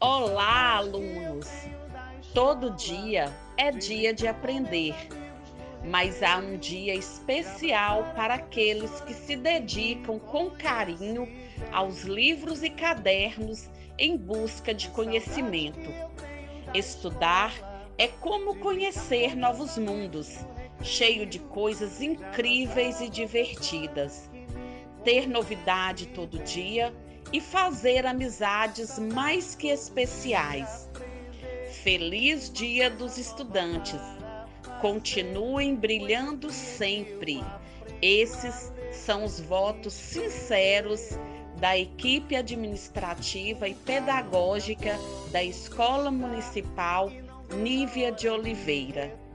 Olá, alunos! Todo dia é dia de aprender, mas há um dia especial para aqueles que se dedicam com carinho aos livros e cadernos em busca de conhecimento. Estudar é como conhecer novos mundos, cheio de coisas incríveis e divertidas. Ter novidade todo dia e fazer amizades mais que especiais. Feliz Dia dos Estudantes! Continuem brilhando sempre. Esses são os votos sinceros da equipe administrativa e pedagógica da Escola Municipal Nívia de Oliveira.